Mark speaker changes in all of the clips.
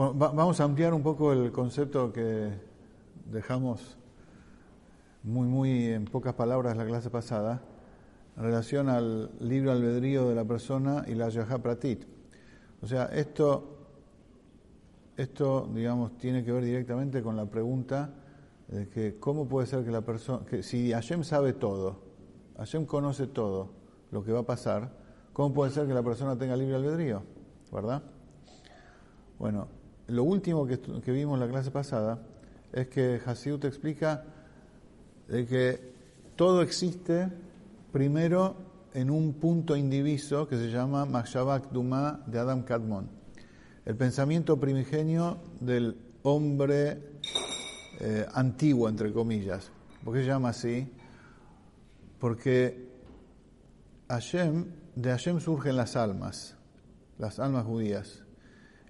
Speaker 1: Vamos a ampliar un poco el concepto que dejamos muy, muy en pocas palabras la clase pasada, en relación al libre albedrío de la persona y la Yaha Pratit. O sea, esto, esto, digamos, tiene que ver directamente con la pregunta de que cómo puede ser que la persona, que si Hashem sabe todo, Hashem conoce todo lo que va a pasar, ¿cómo puede ser que la persona tenga libre albedrío? ¿Verdad? Bueno, lo último que, vimos en la clase pasada es que Hasidut explica de que todo existe primero en un punto indiviso que se llama Makshavak Duma de Adam Kadmon, el pensamiento primigenio del hombre eh, antiguo, entre comillas. ¿Por qué se llama así? Porque Hashem, de Hashem surgen las almas, las almas judías.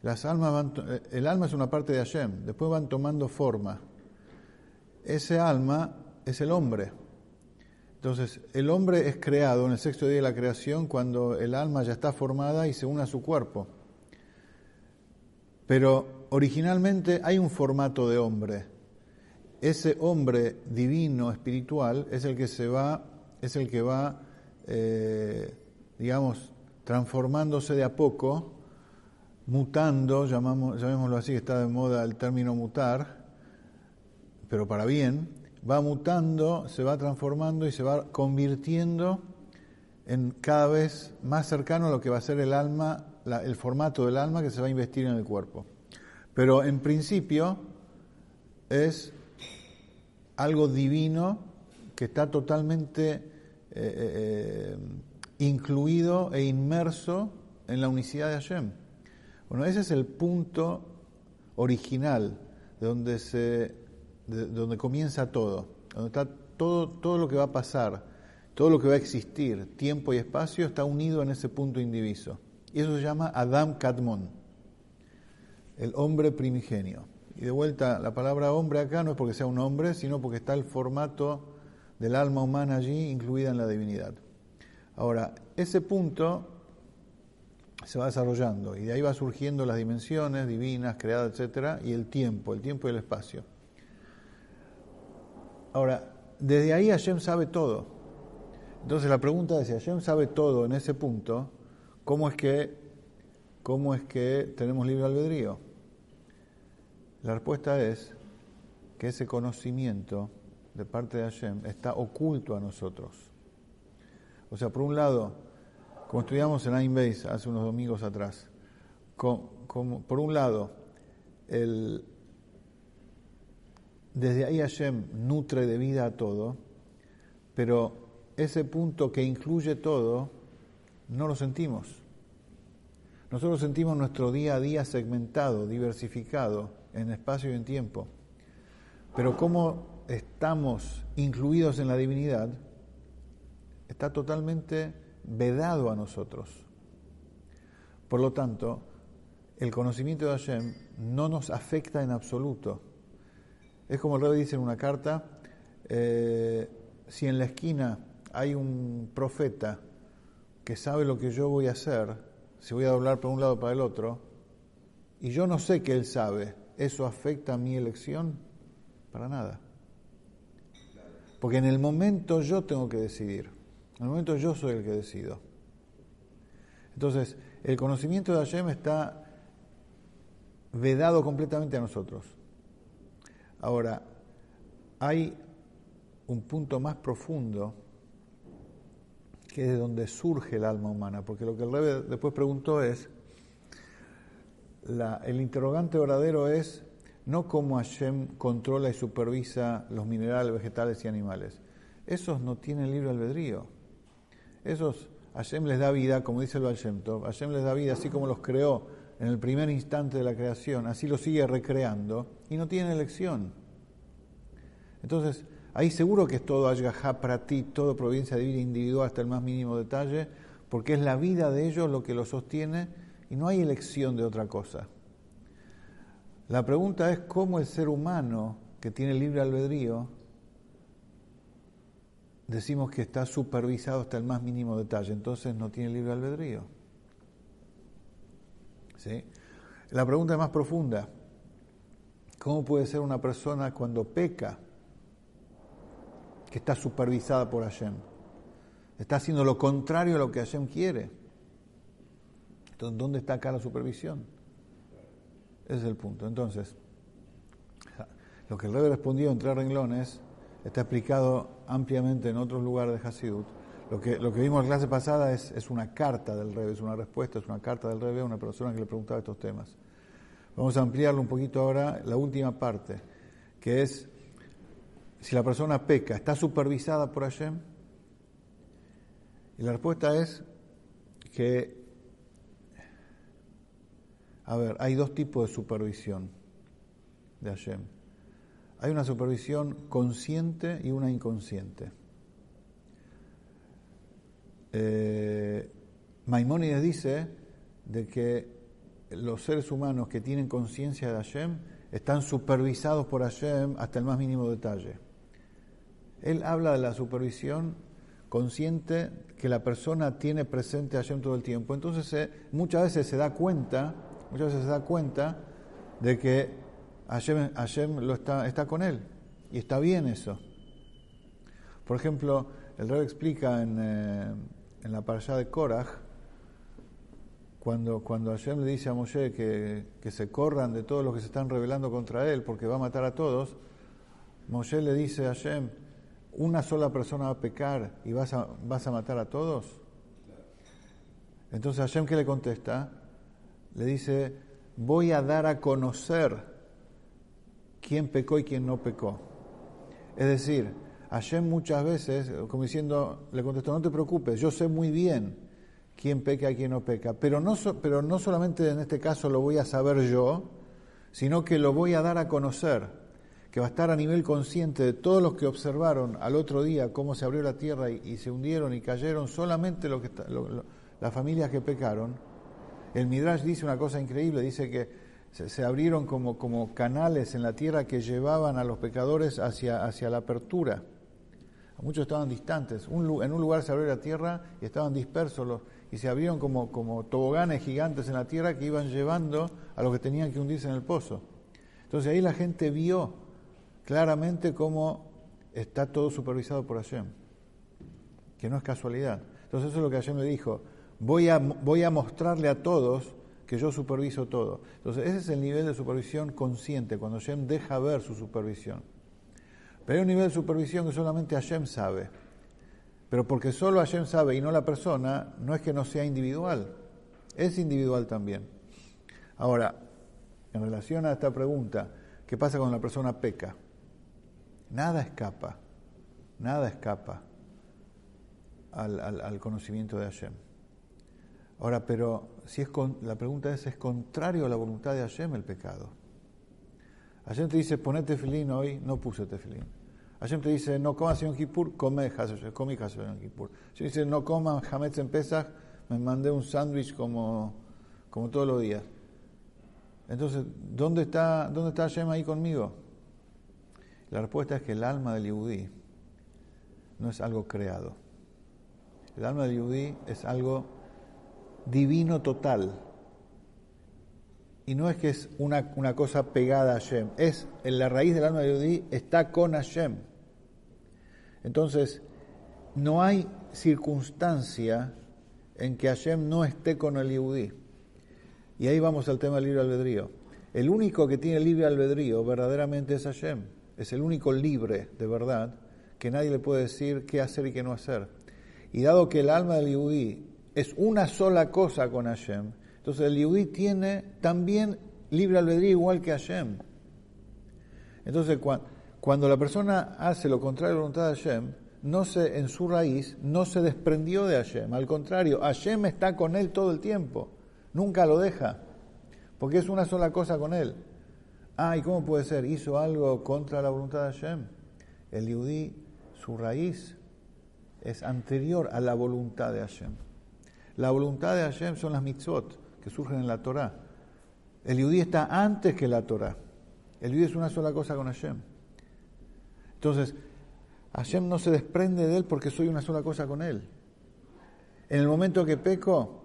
Speaker 1: Las almas van, eh, el alma es una parte de Hashem, después van tomando forma. Ese alma es el hombre. Entonces, el hombre es creado en el sexto día de la creación cuando el alma ya está formada y se une a su cuerpo. Pero originalmente hay un formato de hombre. Ese hombre divino, espiritual, es el que se va, es el que va, eh, digamos, transformándose de a poco, mutando, llamamos, llamémoslo así, está de moda el término mutar, pero para bien, va mutando, se va transformando y se va convirtiendo en cada vez más cercano a lo que va a ser el alma, el formato del alma que se va a investir en el cuerpo. Pero en principio es algo divino que está totalmente eh, eh, eh, incluido e inmerso en la unicidad de Hashem. Bueno, ese es el punto original de donde se de donde comienza todo, donde está todo todo lo que va a pasar, todo lo que va a existir, tiempo y espacio está unido en ese punto indiviso. Y eso se llama Adam Kadmon, el hombre primigenio. Y de vuelta, la palabra hombre acá no es porque sea un hombre, sino porque está el formato del alma humana allí incluida en la divinidad. Ahora, ese punto se va desarrollando y de ahí va surgiendo las dimensiones divinas, creadas, etcétera, y el tiempo, el tiempo y el espacio. Ahora, desde ahí Hashem sabe todo. Entonces la pregunta es, si Hashem sabe todo en ese punto, ¿cómo es que, cómo es que tenemos libre albedrío? La respuesta es que ese conocimiento de parte de Hashem está oculto a nosotros. O sea, por un lado, como estudiamos en Ain Base hace unos domingos atrás, por un lado, desde ahí Hashem nutre de vida a todo, pero ese punto que incluye todo, no lo sentimos. Nosotros sentimos nuestro día a día segmentado, diversificado en espacio y en tiempo. Pero como estamos incluidos en la divinidad, está totalmente vedado a nosotros. Por lo tanto, el conocimiento de Hashem no nos afecta en absoluto. Es como el rey dice en una carta, eh, si en la esquina hay un profeta que sabe lo que yo voy a hacer, si voy a doblar para un lado o para el otro, y yo no sé que él sabe, ¿eso afecta a mi elección? Para nada. Porque en el momento yo tengo que decidir, en el momento yo soy el que decido. Entonces, el conocimiento de Hashem está vedado completamente a nosotros. Ahora, hay un punto más profundo que es de donde surge el alma humana, porque lo que el Rebbe después preguntó es, el interrogante verdadero es no cómo Hashem controla y supervisa los minerales, vegetales y animales. Esos no tienen libre albedrío. Esos Hashem les da vida, como dice el Baal Hashem les da vida así como los creó en el primer instante de la creación, así los sigue recreando y no tienen elección. Entonces, ahí seguro que es todo Ashgaha para ti, todo providencia divina individual hasta el más mínimo detalle, porque es la vida de ellos lo que los sostiene y no hay elección de otra cosa. La pregunta es cómo el ser humano que tiene libre albedrío decimos que está supervisado hasta el más mínimo detalle, entonces no tiene libre albedrío. ¿Sí? La pregunta es más profunda. ¿Cómo puede ser una persona cuando peca que está supervisada por Hashem? Está haciendo lo contrario a lo que Hashem quiere. Entonces, ¿dónde está acá la supervisión? Ese es el punto. Entonces, lo que el rey respondió en tres renglones está explicado ampliamente en otros lugares de Hasidut. Lo que, vimos en la clase pasada es, es una carta del rey, es una respuesta, es una carta del rey a una persona que le preguntaba estos temas. Vamos a ampliarlo un poquito ahora, la última parte, que es si la persona peca, ¿está supervisada por Hashem? Y la respuesta es que, a ver, hay dos tipos de supervisión de Hashem. Hay una supervisión consciente y una inconsciente. Eh, Maimónides dice de que los seres humanos que tienen conciencia de Hashem están supervisados por Hashem hasta el más mínimo detalle. Él habla de la supervisión consciente que la persona tiene presente a Hashem todo el tiempo. Entonces eh, muchas veces se da cuenta, muchas veces se da cuenta de que Hashem, lo está, está con él. Y está bien eso. Por ejemplo, el rey explica en, eh, la parashá de Korach, cuando, cuando Hashem le dice a Moshe que, que, se corran de todos los que se están rebelando contra él porque va a matar a todos, Moshe le dice a Hashem, ¿una sola persona va a pecar y vas a, vas a matar a todos? Entonces Hashem que le contesta, le dice, voy a dar a conocer quién pecó y quién no pecó. Es decir, Hashem muchas veces, como diciendo, le contestó, no te preocupes, yo sé muy bien quién peca y quién no peca. Pero no, pero no solamente en este caso lo voy a saber yo, sino que lo voy a dar a conocer, que va a estar a nivel consciente de todos los que observaron al otro día cómo se abrió la tierra y, se hundieron y cayeron solamente las familias que pecaron. El Midrash dice una cosa increíble, dice que se, abrieron como, como, canales en la tierra que llevaban a los pecadores hacia, hacia la apertura. Muchos estaban distantes. en un lugar se abrió la tierra y estaban dispersos y se abrieron como, como toboganes gigantes en la tierra que iban llevando a los que tenían que hundirse en el pozo. Entonces ahí la gente vio claramente cómo está todo supervisado por Hashem, que no es casualidad. Entonces eso es lo que Hashem le dijo, voy a, voy a mostrarle a todos que yo superviso todo. Entonces ese es el nivel de supervisión consciente, cuando Hashem deja ver su supervisión. Pero hay un nivel de supervisión que solamente Hashem sabe. Pero porque solo Hashem sabe y no la persona, no es que no sea individual, es individual también. Ahora, en relación a esta pregunta, ¿qué pasa cuando la persona peca? Nada escapa, nada escapa al, conocimiento de Hashem. Ahora, pero si es la pregunta es, ¿es contrario a la voluntad de Hashem el pecado? Hashem te dice, ponete tefilín hoy, no puse tefilín. Hashem te dice, no comas Yom Kippur, come comí Yom Kippur. Hashem dice, no comas Hametz en Pesach, me mandé un sándwich como, como todos los días. Entonces, ¿dónde está, ¿dónde está Hashem ahí conmigo? La respuesta es que el alma del Yehudí no es algo creado. El alma del Yehudí es algo divino total. Y no es que es una, una cosa pegada a Hashem, es en la raíz del alma del Yehudí está con Hashem. Entonces, no hay circunstancia en que Hashem no esté con el Yehudí. Y ahí vamos al tema del libre albedrío. El único que tiene libre albedrío verdaderamente es Hashem. Es el único libre de verdad que nadie le puede decir qué hacer y qué no hacer. Y dado que el alma del Yehudí es una sola cosa con Hashem, entonces el Yehudí tiene también libre albedrío igual que Hashem. Entonces, cuando la persona hace lo contrario a la voluntad de Hashem, no se, en su raíz no se desprendió de Hashem. Al contrario, Hashem está con él todo el tiempo. Nunca lo deja. Porque es una sola cosa con él. Ah, ¿y cómo puede ser? ¿Hizo algo contra la voluntad de Hashem? El yudí, su raíz es anterior a la voluntad de Hashem. La voluntad de Hashem son las mitzvot que surgen en la Torah. El yudí está antes que la Torah. El yudí es una sola cosa con Hashem. Entonces, Hashem no se desprende de él porque soy una sola cosa con él. En el momento que peco,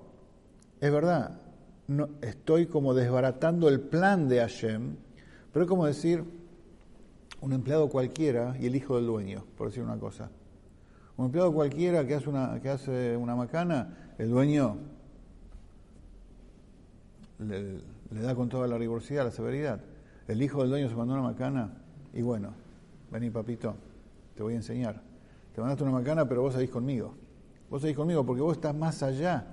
Speaker 1: es verdad, no, estoy como desbaratando el plan de Hashem, pero es como decir un empleado cualquiera y el hijo del dueño, por decir una cosa. Un empleado cualquiera que hace una, que hace una macana, el dueño le, da con toda la rigurosidad, la severidad. El hijo del dueño se mandó una macana y bueno, vení papito, te voy a enseñar. Te mandaste una macana, pero vos seguís conmigo. Vos seguís conmigo porque vos estás más allá,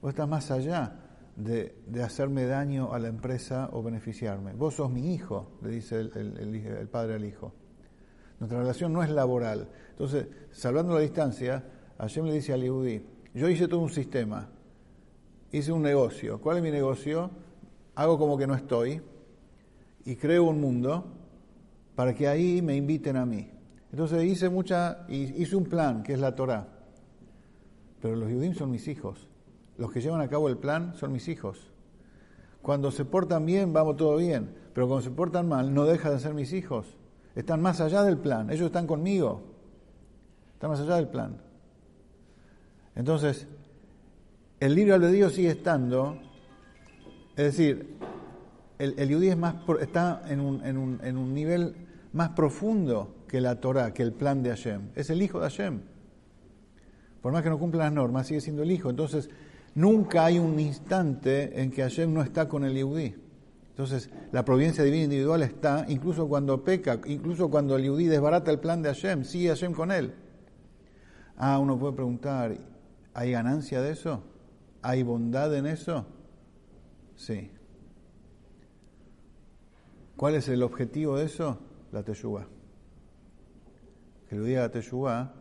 Speaker 1: vos estás más allá de, hacerme daño a la empresa o beneficiarme. Vos sos mi hijo, le dice el, padre al hijo. Nuestra relación no es laboral. Entonces, salvando la distancia, Hashem le dice al Yehudi, yo hice todo un sistema, hice un negocio. ¿Cuál es mi negocio? Hago como que no estoy y creo un mundo para que ahí me inviten a mí. Entonces hice mucha, hice un plan, que es la Torah. Pero los judíos son mis hijos. Los que llevan a cabo el plan son mis hijos. Cuando se portan bien, vamos todo bien. Pero cuando se portan mal, no dejan de ser mis hijos. Están más allá del plan. Ellos están conmigo. Están más allá del plan. Entonces, el libro de Dios sigue estando. Es decir, el, el es más, está en un, en, un, en un nivel más profundo que la Torah, que el plan de Hashem. Es el hijo de Hashem. Por más que no cumpla las normas, sigue siendo el hijo. Entonces, nunca hay un instante en que Hashem no está con el Yehudí. Entonces, la providencia divina individual está, incluso cuando peca, incluso cuando el Yehudí desbarata el plan de Hashem, sigue Hashem con él. Ah, uno puede preguntar, ¿hay ganancia de eso? ¿Hay bondad en eso? Sí. ¿Cuál es el objetivo de eso? La Teshuvah que lo diga Teshuvah,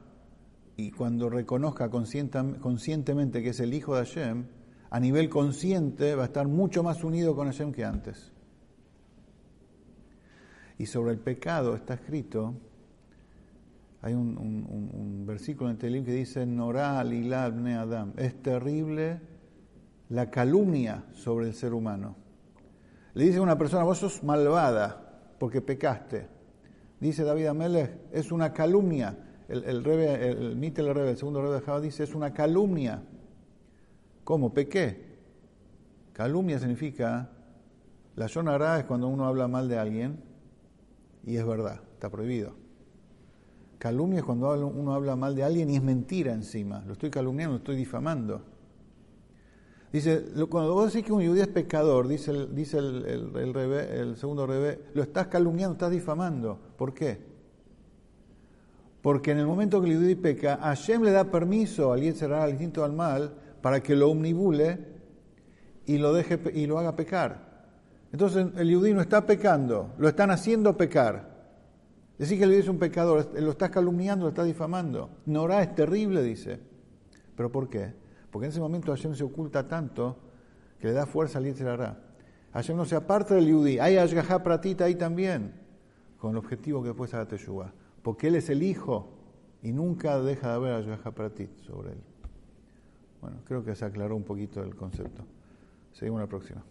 Speaker 1: y cuando reconozca conscientemente que es el hijo de Hashem, a nivel consciente va a estar mucho más unido con Hashem que antes. Y sobre el pecado está escrito, hay un, versículo en el Telim que dice, Norá Adam, es terrible la calumnia sobre el ser humano. Le dice a una persona, vos sos malvada porque pecaste dice David Amelech, es una calumnia. El, el, el, Mitel Rebe, el segundo rebe de Java, dice, es una calumnia. ¿Cómo? ¿Pequé? Calumnia significa, la yonara es cuando uno habla mal de alguien y es verdad, está prohibido. Calumnia es cuando uno habla mal de alguien y es mentira encima. Lo estoy calumniando, lo estoy difamando. Dice, cuando vos decís que un judío es pecador, dice el, dice el, segundo rebe, lo estás calumniando, estás difamando. ¿Por qué? Porque en el momento que el judío peca, Hashem le da permiso al Yetzerara, al instinto al mal, para que lo omnibule y lo, deje, y lo haga pecar. Entonces el judío no está pecando, lo están haciendo pecar. Decir que el judío es un pecador, lo estás calumniando, lo estás difamando. Norá es terrible, dice. ¿Pero por qué? Porque en ese momento Hashem se oculta tanto que le da fuerza al Yitzhara. Hashem no se aparta del Yudí. Hay Pratita ahí también, con el objetivo que después haga Teshuvah. Porque él es el hijo y nunca deja de haber Ashgaha Pratit sobre él. Bueno, creo que se aclaró un poquito el concepto. Seguimos la próxima.